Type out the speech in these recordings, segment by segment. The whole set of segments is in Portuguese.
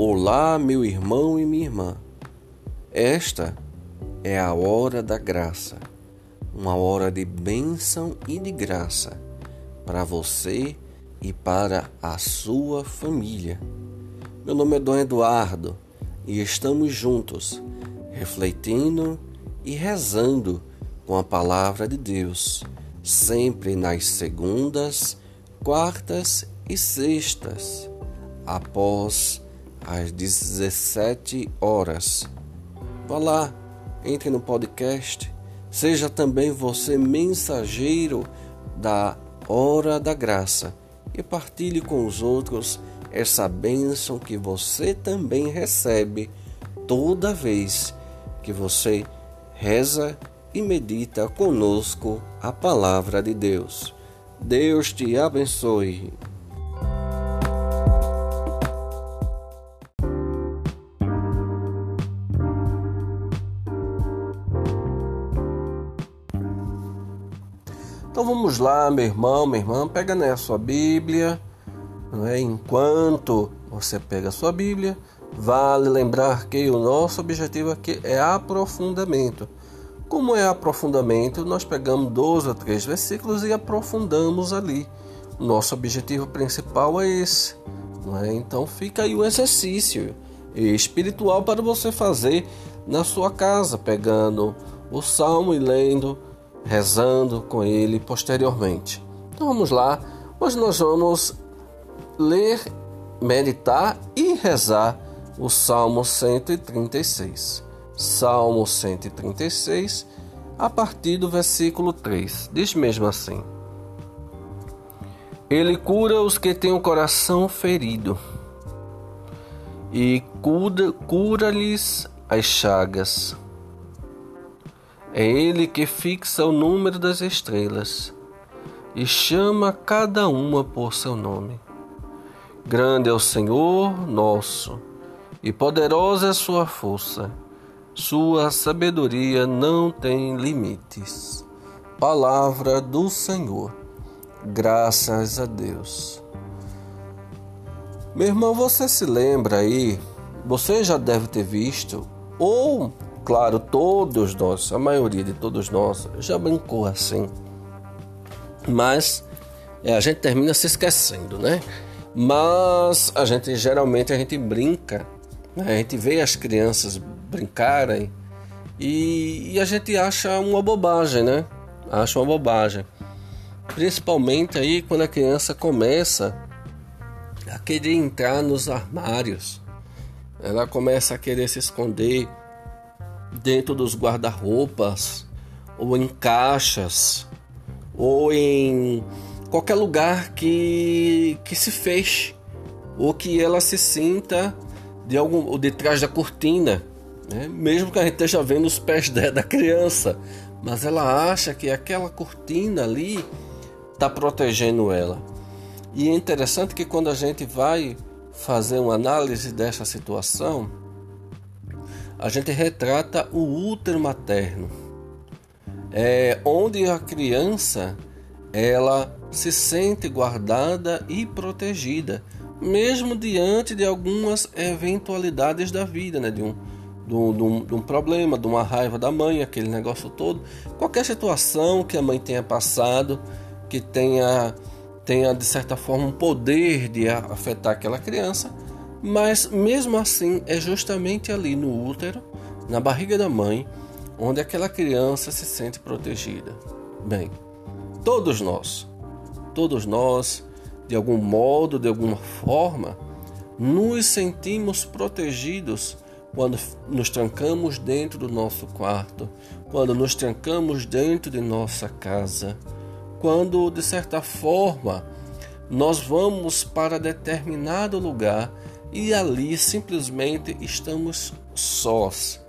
Olá, meu irmão e minha irmã. Esta é a hora da graça, uma hora de bênção e de graça para você e para a sua família. Meu nome é Dom Eduardo e estamos juntos, refletindo e rezando com a palavra de Deus, sempre nas segundas, quartas e sextas, após às 17 horas. Vá lá, entre no podcast, seja também você mensageiro da hora da graça e partilhe com os outros essa bênção que você também recebe toda vez que você reza e medita conosco a palavra de Deus. Deus te abençoe. Vamos lá, meu irmão, minha irmã, pega né, a sua Bíblia. Não é? Enquanto você pega a sua Bíblia, vale lembrar que o nosso objetivo aqui é aprofundamento. Como é aprofundamento, nós pegamos dois ou três versículos e aprofundamos ali. Nosso objetivo principal é esse. É? Então fica aí o exercício espiritual para você fazer na sua casa, pegando o salmo e lendo rezando com ele posteriormente. Então vamos lá, hoje nós vamos ler, meditar e rezar o Salmo 136. Salmo 136, a partir do versículo 3, diz mesmo assim: Ele cura os que têm o coração ferido e cura-lhes as chagas. É Ele que fixa o número das estrelas e chama cada uma por seu nome. Grande é o Senhor nosso e poderosa é sua força. Sua sabedoria não tem limites. Palavra do Senhor. Graças a Deus. Meu irmão, você se lembra aí? Você já deve ter visto ou claro, todos nós, a maioria de todos nós, já brincou assim. Mas é, a gente termina se esquecendo, né? Mas a gente geralmente a gente brinca, né? a gente vê as crianças brincarem e, e a gente acha uma bobagem, né? Acha uma bobagem. Principalmente aí quando a criança começa a querer entrar nos armários. Ela começa a querer se esconder dentro dos guarda-roupas, ou em caixas, ou em qualquer lugar que, que se feche, ou que ela se sinta de algum, ou de trás da cortina, né? mesmo que a gente esteja vendo os pés da criança, mas ela acha que aquela cortina ali está protegendo ela. E é interessante que quando a gente vai fazer uma análise dessa situação, a gente retrata o útero materno, é onde a criança ela se sente guardada e protegida, mesmo diante de algumas eventualidades da vida, né? de, um, de, um, de um problema, de uma raiva da mãe, aquele negócio todo, qualquer situação que a mãe tenha passado, que tenha, tenha de certa forma um poder de afetar aquela criança, mas mesmo assim é justamente ali no útero, na barriga da mãe, onde aquela criança se sente protegida. Bem, todos nós, todos nós, de algum modo, de alguma forma, nos sentimos protegidos quando nos trancamos dentro do nosso quarto, quando nos trancamos dentro de nossa casa, quando de certa forma nós vamos para determinado lugar e ali simplesmente estamos sós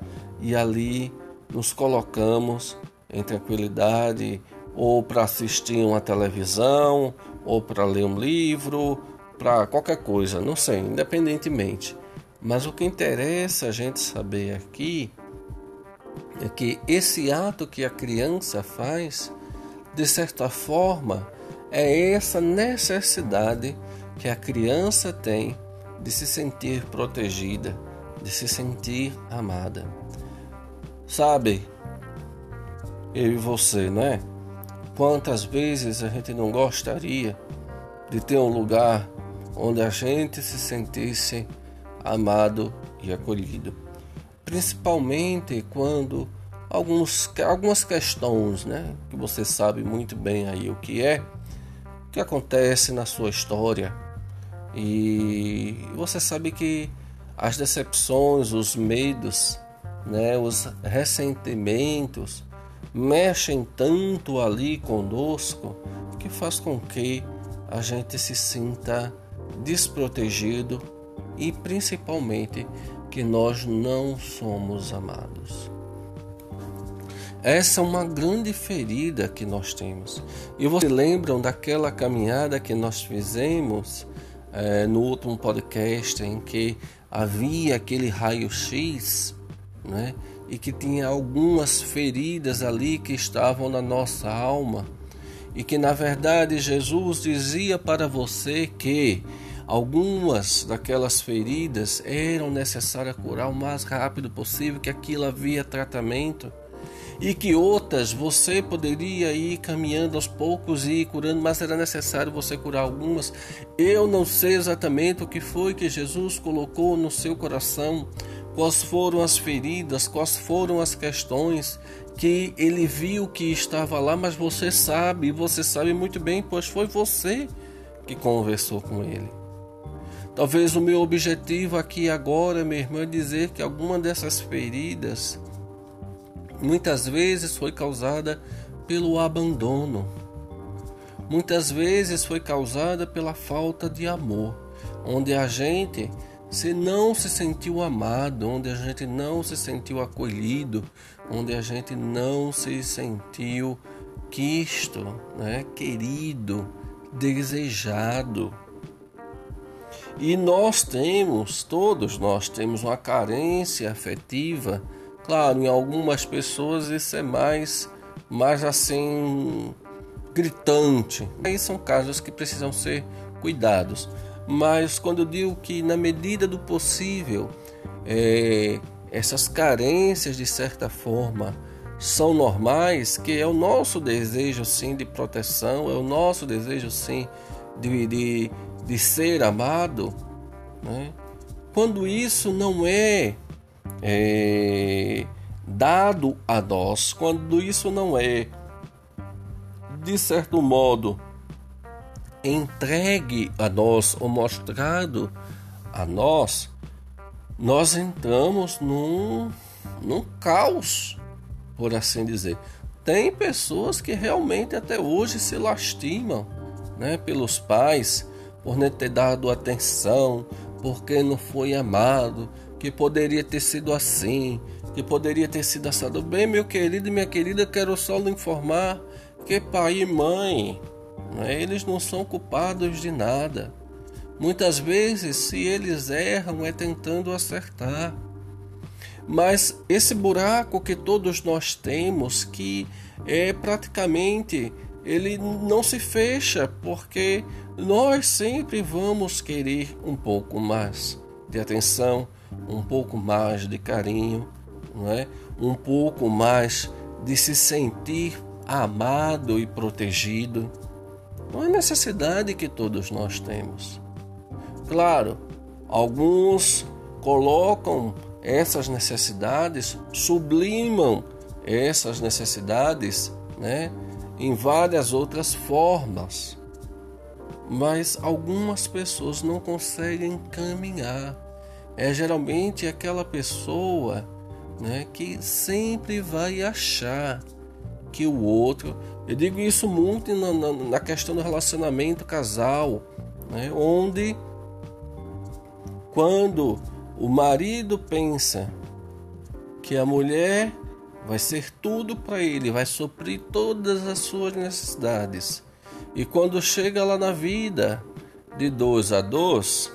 e ali nos colocamos em tranquilidade ou para assistir uma televisão ou para ler um livro, para qualquer coisa, não sei, independentemente. Mas o que interessa a gente saber aqui é que esse ato que a criança faz, de certa forma, é essa necessidade que a criança tem de se sentir protegida, de se sentir amada. Sabe, eu e você, não é? Quantas vezes a gente não gostaria de ter um lugar onde a gente se sentisse amado e acolhido, principalmente quando alguns, algumas questões, né, que você sabe muito bem aí o que é, que acontece na sua história e você sabe que as decepções, os medos, né, os ressentimentos mexem tanto ali conosco que faz com que a gente se sinta desprotegido e principalmente que nós não somos amados. Essa é uma grande ferida que nós temos. E vocês lembram daquela caminhada que nós fizemos é, no último podcast em que havia aquele raio-x, né? E que tinha algumas feridas ali que estavam na nossa alma. E que na verdade Jesus dizia para você que algumas daquelas feridas eram necessárias curar o mais rápido possível, que aquilo havia tratamento e que outras você poderia ir caminhando aos poucos e ir curando, mas era necessário você curar algumas. Eu não sei exatamente o que foi que Jesus colocou no seu coração, quais foram as feridas, quais foram as questões que ele viu que estava lá, mas você sabe, você sabe muito bem, pois foi você que conversou com ele. Talvez o meu objetivo aqui agora, minha irmã, é dizer que alguma dessas feridas muitas vezes foi causada pelo abandono, muitas vezes foi causada pela falta de amor, onde a gente se não se sentiu amado, onde a gente não se sentiu acolhido, onde a gente não se sentiu quisto, né, querido, desejado. E nós temos, todos nós temos uma carência afetiva Claro, em algumas pessoas isso é mais, mais assim gritante. Aí são casos que precisam ser cuidados. Mas quando eu digo que na medida do possível é, essas carências de certa forma são normais, que é o nosso desejo sim de proteção, é o nosso desejo sim de, de, de ser amado, né? quando isso não é é, dado a nós, quando isso não é, de certo modo, entregue a nós ou mostrado a nós, nós entramos num, num caos, por assim dizer. Tem pessoas que realmente até hoje se lastimam né, pelos pais por não ter dado atenção, porque não foi amado, que poderia ter sido assim, que poderia ter sido assado. Bem, meu querido e minha querida, quero só lhe informar que pai e mãe, né, eles não são culpados de nada. Muitas vezes, se eles erram, é tentando acertar. Mas esse buraco que todos nós temos, que é praticamente ele não se fecha, porque nós sempre vamos querer um pouco mais de atenção, um pouco mais de carinho, não é? um pouco mais de se sentir amado e protegido. Não é necessidade que todos nós temos. Claro, alguns colocam essas necessidades, sublimam essas necessidades, né, em várias outras formas. Mas algumas pessoas não conseguem caminhar é geralmente aquela pessoa né, que sempre vai achar que o outro. Eu digo isso muito na, na, na questão do relacionamento casal, né, onde quando o marido pensa que a mulher vai ser tudo para ele, vai suprir todas as suas necessidades. E quando chega lá na vida de dois a dois,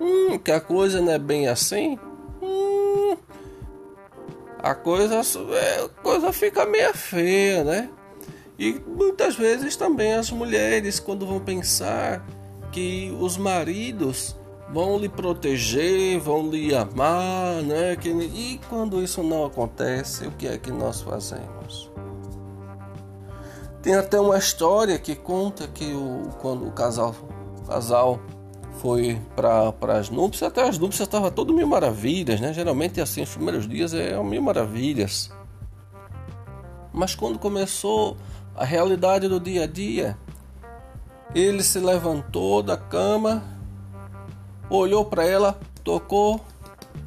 Hum, que a coisa não é bem assim. Hum, a coisa, é, coisa fica meio feia, né? E muitas vezes também as mulheres, quando vão pensar que os maridos vão lhe proteger, vão lhe amar, né? E quando isso não acontece, o que é que nós fazemos? Tem até uma história que conta que o, quando o casal, o casal foi para as núpcias, até as núpcias estavam tudo mil maravilhas, né? Geralmente assim, os primeiros dias é mil maravilhas. Mas quando começou a realidade do dia a dia, ele se levantou da cama, olhou para ela, tocou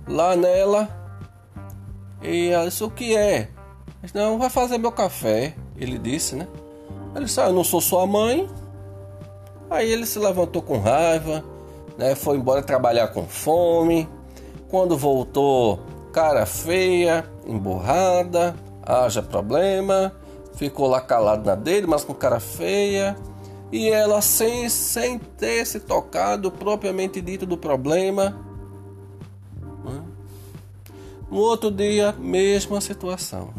lá nela e ela disse: O que é? Não, vai fazer meu café. Ele disse, né? Ele disse: ah, Eu não sou sua mãe. Aí ele se levantou com raiva, né? Foi embora trabalhar com fome. Quando voltou, cara feia, emburrada, haja problema. Ficou lá calado na dele, mas com cara feia e ela sem, sem ter se tocado propriamente dito do problema. Né? No outro dia, mesma situação.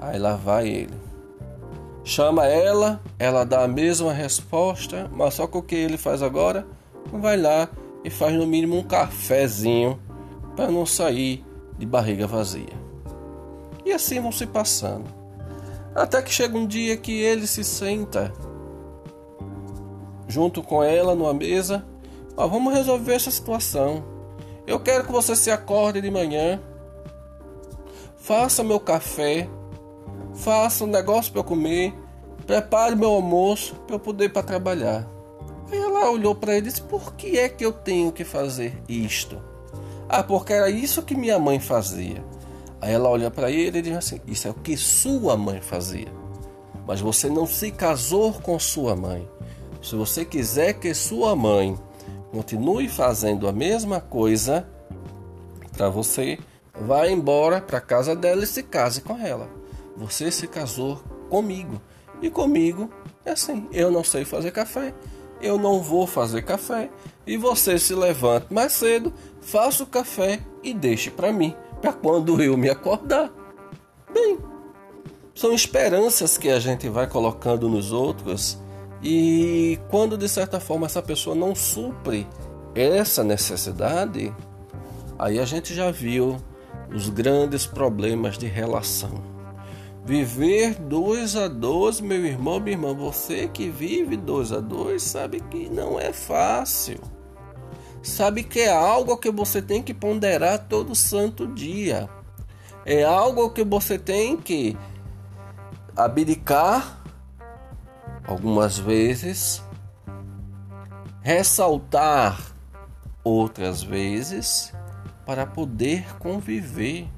Aí lá vai ele. Chama ela, ela dá a mesma resposta, mas só que o que ele faz agora? Vai lá e faz no mínimo um cafezinho para não sair de barriga vazia. E assim vão se passando. Até que chega um dia que ele se senta junto com ela numa mesa. Ó, vamos resolver essa situação. Eu quero que você se acorde de manhã, faça meu café, faça um negócio para eu comer, prepare meu almoço para eu poder ir para trabalhar. Aí ela olhou para ele e disse: Por que é que eu tenho que fazer isto? Ah, porque era isso que minha mãe fazia. Aí ela olha para ele e diz assim: Isso é o que sua mãe fazia. Mas você não se casou com sua mãe. Se você quiser que sua mãe continue fazendo a mesma coisa para você, vá embora para casa dela e se case com ela. Você se casou comigo. E comigo é assim: eu não sei fazer café, eu não vou fazer café. E você se levante mais cedo, faça o café e deixe para mim para quando eu me acordar. Bem, são esperanças que a gente vai colocando nos outros e quando de certa forma essa pessoa não supre essa necessidade, aí a gente já viu os grandes problemas de relação. Viver dois a dois, meu irmão, minha irmã, você que vive dois a dois sabe que não é fácil sabe que é algo que você tem que ponderar todo santo dia. É algo que você tem que abdicar algumas vezes, ressaltar outras vezes para poder conviver.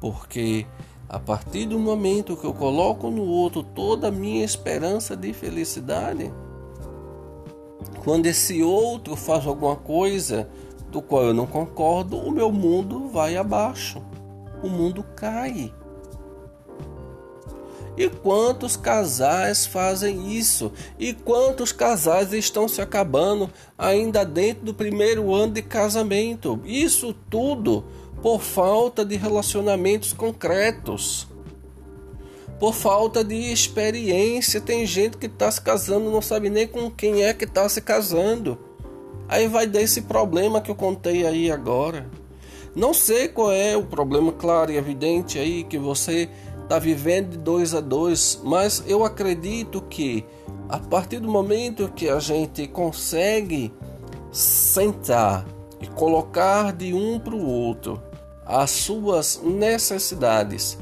Porque a partir do momento que eu coloco no outro toda a minha esperança de felicidade, quando esse outro faz alguma coisa do qual eu não concordo, o meu mundo vai abaixo. O mundo cai. E quantos casais fazem isso? E quantos casais estão se acabando ainda dentro do primeiro ano de casamento? Isso tudo por falta de relacionamentos concretos por falta de experiência. Tem gente que está se casando, não sabe nem com quem é que está se casando. Aí vai desse problema que eu contei aí agora. Não sei qual é o problema claro e evidente aí que você está vivendo de dois a dois, mas eu acredito que a partir do momento que a gente consegue sentar e colocar de um para o outro as suas necessidades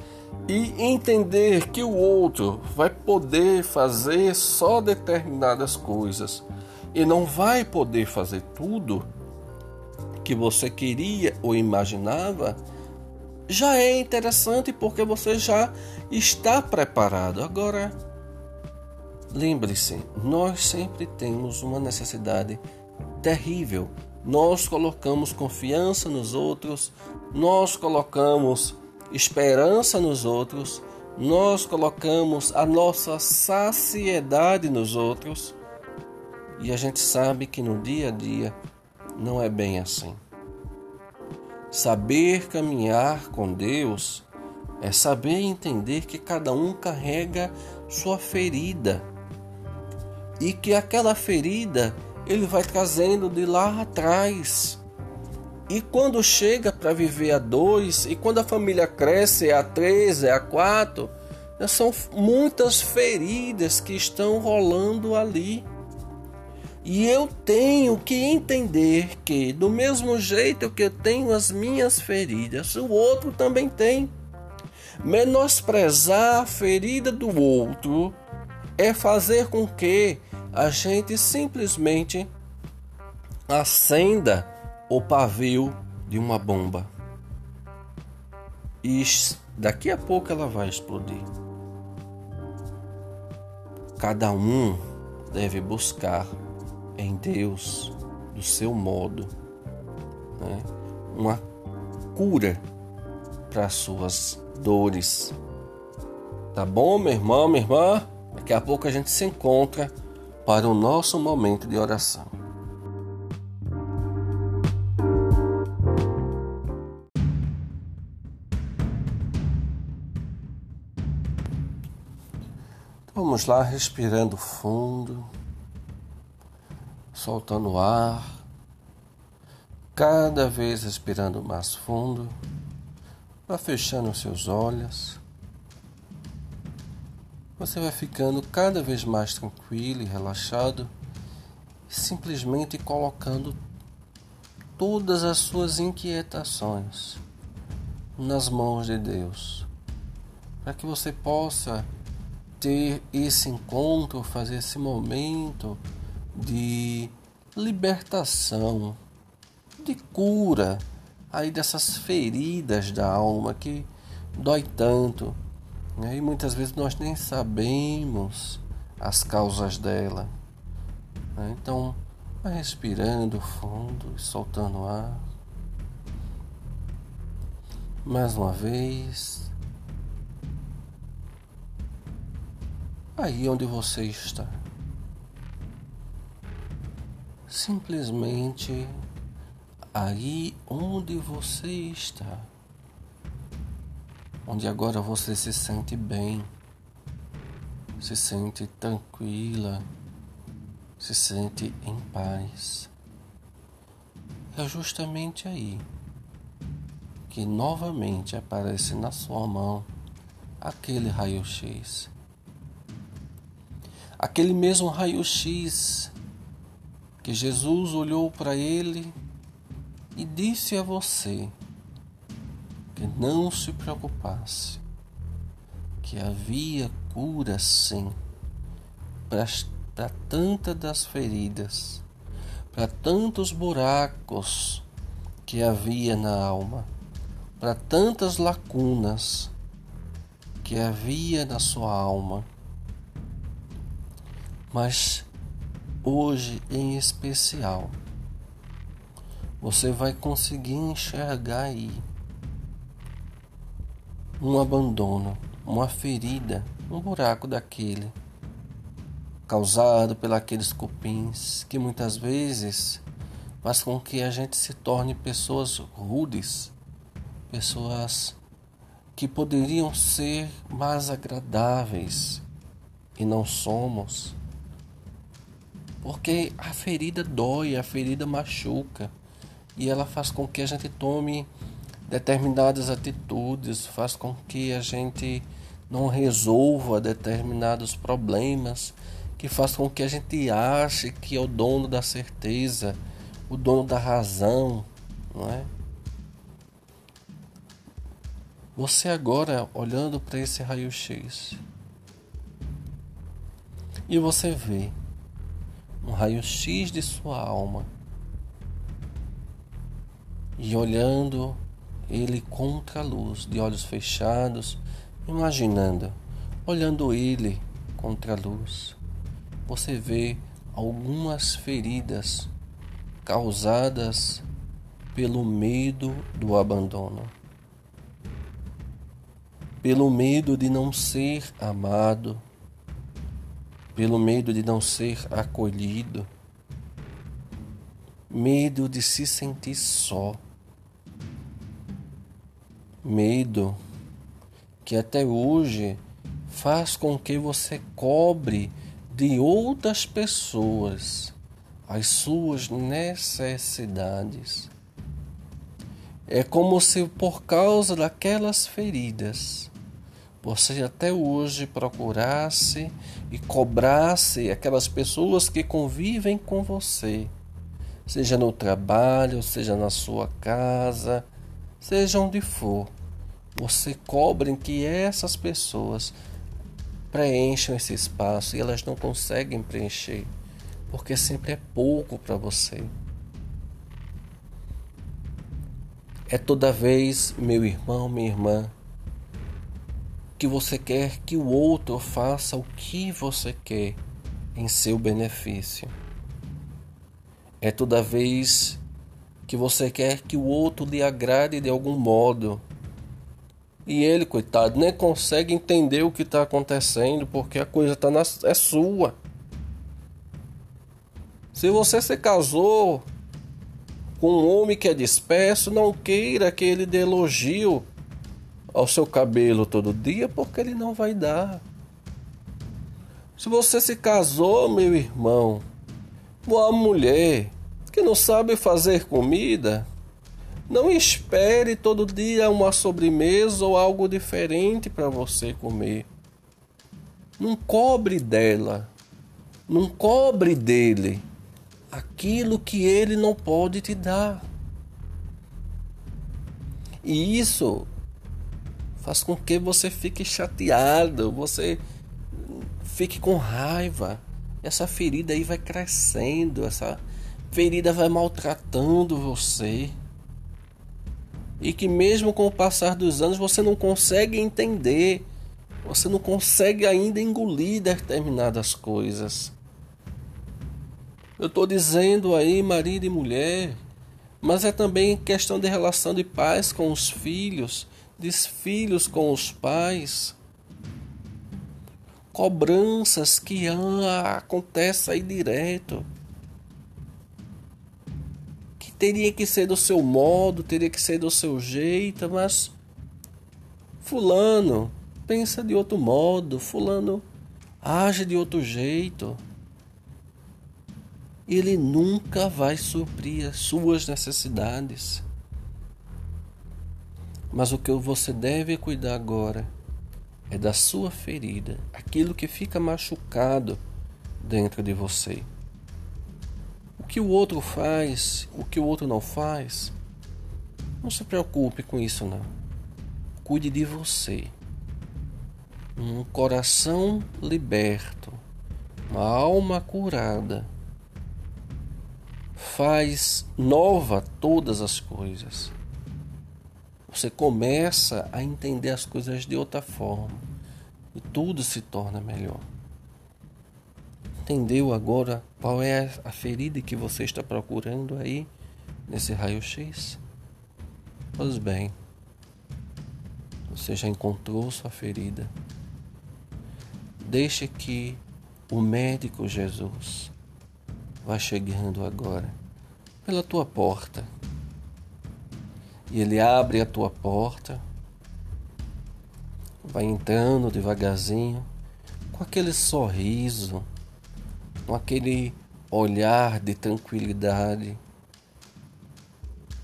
e entender que o outro vai poder fazer só determinadas coisas e não vai poder fazer tudo que você queria ou imaginava, já é interessante porque você já está preparado. Agora, lembre-se, nós sempre temos uma necessidade terrível. Nós colocamos confiança nos outros, nós colocamos esperança nos outros, nós colocamos a nossa saciedade nos outros e a gente sabe que no dia a dia não é bem assim. Saber caminhar com Deus é saber entender que cada um carrega sua ferida e que aquela ferida ele vai trazendo de lá atrás. E quando chega para viver a dois, e quando a família cresce é a três, é a quatro, são muitas feridas que estão rolando ali. E eu tenho que entender que, do mesmo jeito que eu tenho as minhas feridas, o outro também tem. Menosprezar a ferida do outro é fazer com que a gente simplesmente acenda o pavio de uma bomba. E daqui a pouco ela vai explodir. Cada um deve buscar em Deus, do seu modo, né? uma cura para as suas dores. Tá bom, meu irmão, minha irmã? Daqui a pouco a gente se encontra para o nosso momento de oração. Vamos lá, respirando fundo, soltando o ar, cada vez respirando mais fundo, vá fechando seus olhos. Você vai ficando cada vez mais tranquilo e relaxado, simplesmente colocando todas as suas inquietações nas mãos de Deus, para que você possa ter esse encontro, fazer esse momento de libertação, de cura aí dessas feridas da alma que dói tanto. Né? E muitas vezes nós nem sabemos as causas dela. Né? Então, vai respirando fundo e soltando ar. Mais uma vez. aí onde você está. Simplesmente aí onde você está. Onde agora você se sente bem, se sente tranquila, se sente em paz. É justamente aí que novamente aparece na sua mão aquele raio-x aquele mesmo raio-x que Jesus olhou para ele e disse a você não se preocupasse, que havia cura sim para tantas das feridas, para tantos buracos que havia na alma, para tantas lacunas que havia na sua alma. Mas hoje em especial você vai conseguir enxergar aí um abandono, uma ferida, um buraco daquele causado pelos cupins que muitas vezes faz com que a gente se torne pessoas rudes, pessoas que poderiam ser mais agradáveis e não somos. Porque a ferida dói, a ferida machuca e ela faz com que a gente tome determinadas atitudes, faz com que a gente não resolva determinados problemas, que faz com que a gente ache que é o dono da certeza, o dono da razão, não é? Você agora olhando para esse raio-x e você vê um raio-x de sua alma e olhando ele contra a luz, de olhos fechados, imaginando, olhando ele contra a luz, você vê algumas feridas causadas pelo medo do abandono, pelo medo de não ser amado pelo medo de não ser acolhido, medo de se sentir só, medo que até hoje faz com que você cobre de outras pessoas as suas necessidades. É como se por causa daquelas feridas você até hoje procurasse e cobrasse aquelas pessoas que convivem com você, seja no trabalho, seja na sua casa, seja onde for. Você cobre que essas pessoas preencham esse espaço e elas não conseguem preencher, porque sempre é pouco para você. É toda vez, meu irmão, minha irmã, que você quer que o outro faça o que você quer em seu benefício. É toda vez que você quer que o outro lhe agrade de algum modo. E ele, coitado, nem consegue entender o que está acontecendo porque a coisa tá na, é sua. Se você se casou com um homem que é disperso, não queira que ele dê elogio ao seu cabelo todo dia, porque ele não vai dar. Se você se casou, meu irmão, com uma mulher que não sabe fazer comida, não espere todo dia uma sobremesa ou algo diferente para você comer. Não cobre dela, não cobre dele aquilo que ele não pode te dar. E isso faz com que você fique chateado, você fique com raiva. Essa ferida aí vai crescendo, essa ferida vai maltratando você. E que mesmo com o passar dos anos você não consegue entender, você não consegue ainda engolir determinadas coisas. Eu estou dizendo aí marido e mulher, mas é também questão de relação de pais com os filhos desfilos com os pais, cobranças que ah, acontecem aí direto. Teria que ser do seu modo, teria que ser do seu jeito, mas fulano pensa de outro modo, fulano age de outro jeito. Ele nunca vai suprir as suas necessidades. Mas o que você deve cuidar agora é da sua ferida, aquilo que fica machucado dentro de você. O que o outro faz, o que o outro não faz, não se preocupe com isso não. Cuide de você. Um coração liberto, uma alma curada, faz nova todas as coisas. Você começa a entender as coisas de outra forma e tudo se torna melhor. Entendeu agora qual é a ferida que você está procurando aí nesse raio-x? Pois bem, você já encontrou sua ferida. Deixe que o médico Jesus vá chegando agora pela tua porta e ele abre a tua porta, vai entrando devagarzinho, com aquele sorriso, com aquele olhar de tranquilidade,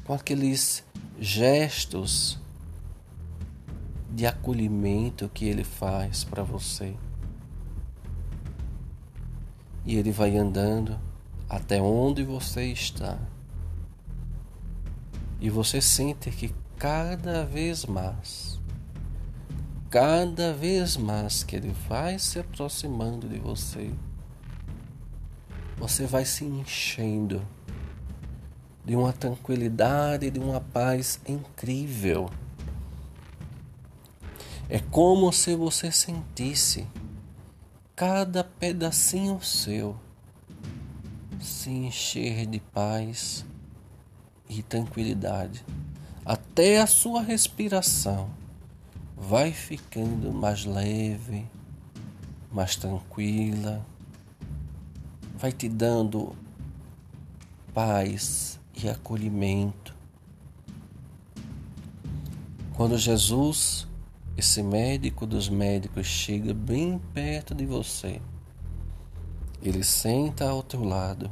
com aqueles gestos de acolhimento que ele faz para você. E ele vai andando até onde você está. E você sente que cada vez mais, cada vez mais que ele vai se aproximando de você, você vai se enchendo de uma tranquilidade, de uma paz incrível. É como se você sentisse cada pedacinho seu se encher de paz e tranquilidade, até a sua respiração vai ficando mais leve, mais tranquila, vai te dando paz e acolhimento. Quando Jesus, esse médico dos médicos, chega bem perto de você, ele senta ao teu lado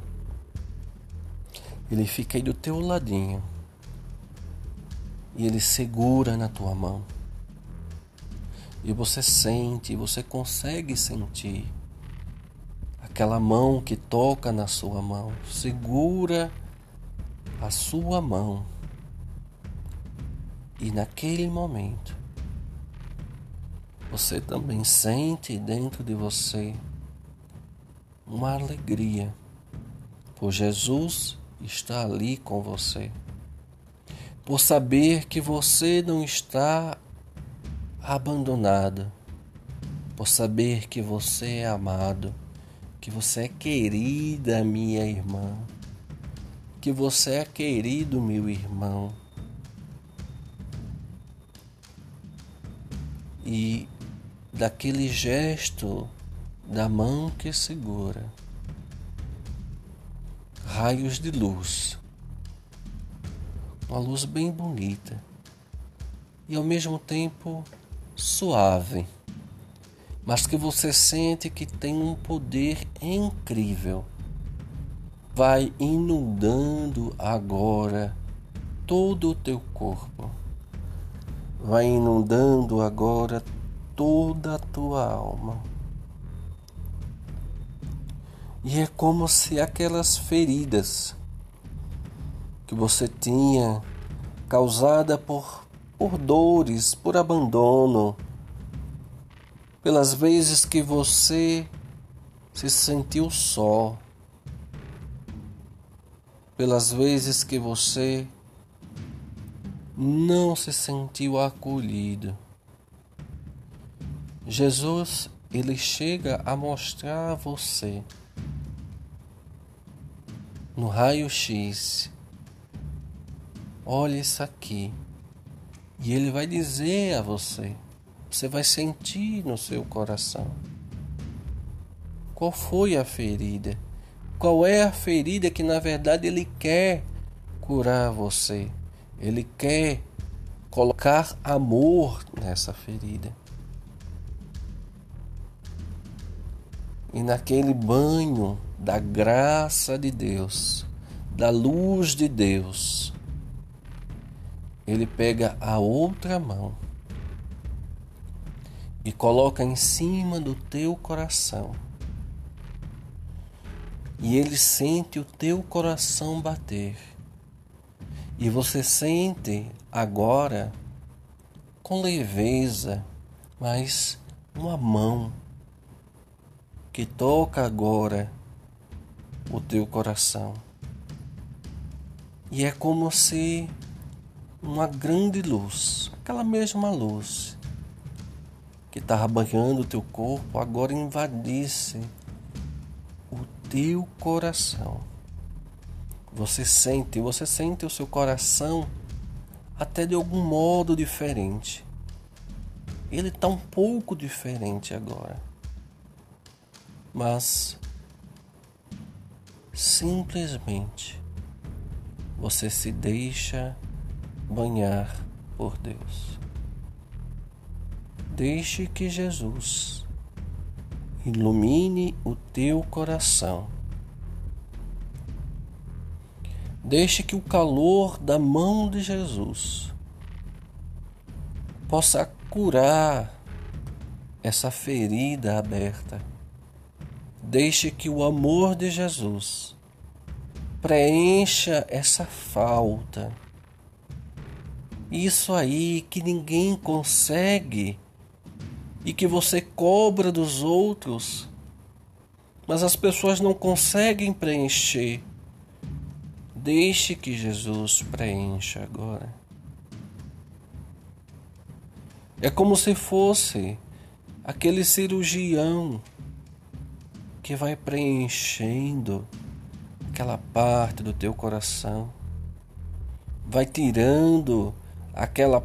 Ele fica aí do teu ladinho. E ele segura na tua mão. E você sente, você consegue sentir aquela mão que toca na sua mão, segura a sua mão. E naquele momento, você também sente dentro de você uma alegria, por Jesus está ali com você, por saber que você não está abandonado, por saber que você é amado que você é querida, minha irmã, que você é querido, meu irmão. E daquele gesto da mão que segura, raios de luz, uma luz bem bonita. E ao mesmo tempo suave mas que você sente que tem um poder incrível. Vai inundando agora todo o teu corpo. Vai inundando agora toda a tua alma. E é como se aquelas feridas que você tinha causada por, por dores, por abandono, pelas vezes que você se sentiu só, pelas vezes que você não se sentiu acolhido. Jesus, ele chega a mostrar a você no raio-x. Olha isso aqui. E ele vai dizer a você: você vai sentir no seu coração. Qual foi a ferida? Qual é a ferida que na verdade ele quer curar você? Ele quer colocar amor nessa ferida. E naquele banho da graça de Deus, da luz de Deus, ele pega a outra mão e coloca em cima do teu coração. E ele sente o teu coração bater. E você sente agora com leveza, mas uma mão que toca agora o teu coração. E é como se uma grande luz, aquela mesma luz, que estava banhando o teu corpo agora invadisse o teu coração. Você sente, você sente o seu coração até de algum modo diferente. Ele está um pouco diferente agora. Mas simplesmente você se deixa banhar por Deus. Deixe que Jesus ilumine o teu coração. Deixe que o calor da mão de Jesus possa curar essa ferida aberta. Deixe que o amor de Jesus preencha essa falta. Isso aí que ninguém consegue e que você cobra dos outros, mas as pessoas não conseguem preencher. Deixe que Jesus preencha agora. É como se fosse aquele cirurgião que vai preenchendo aquela parte do teu coração, vai tirando aquela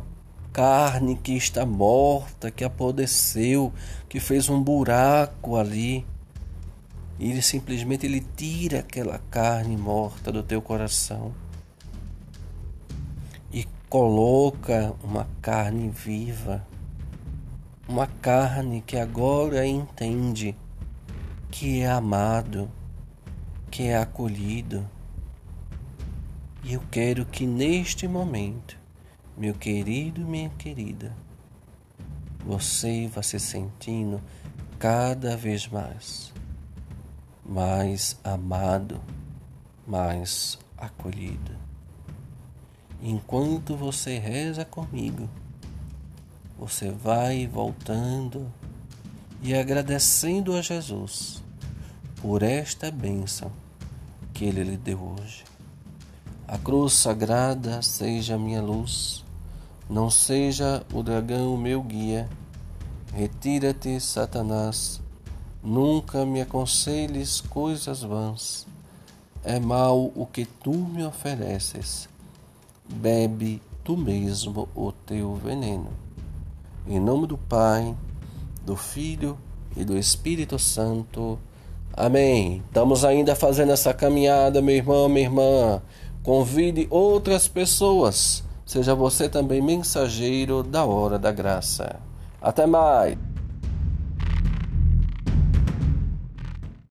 carne que está morta, que apodreceu, que fez um buraco ali. E ele simplesmente ele tira aquela carne morta do teu coração e coloca uma carne viva, uma carne que agora entende que é amado, que é acolhido, E eu quero que neste momento, meu querido e minha querida, você vá se sentindo cada vez mais, mais amado, mais acolhido. Enquanto você reza comigo, você vai voltando e agradecendo a Jesus por esta bênção que Ele lhe deu hoje. A cruz sagrada seja minha luz, não seja o dragão meu guia. Retira-te, Satanás, nunca me aconselhes coisas vãs. É mal o que tu me ofereces. Bebe tu mesmo o teu veneno. Em nome do Pai, do Filho e do Espírito Santo. Amém. Estamos ainda fazendo essa caminhada, meu irmão, minha irmã. Convide outras pessoas. Seja você também mensageiro da hora da graça. Até mais.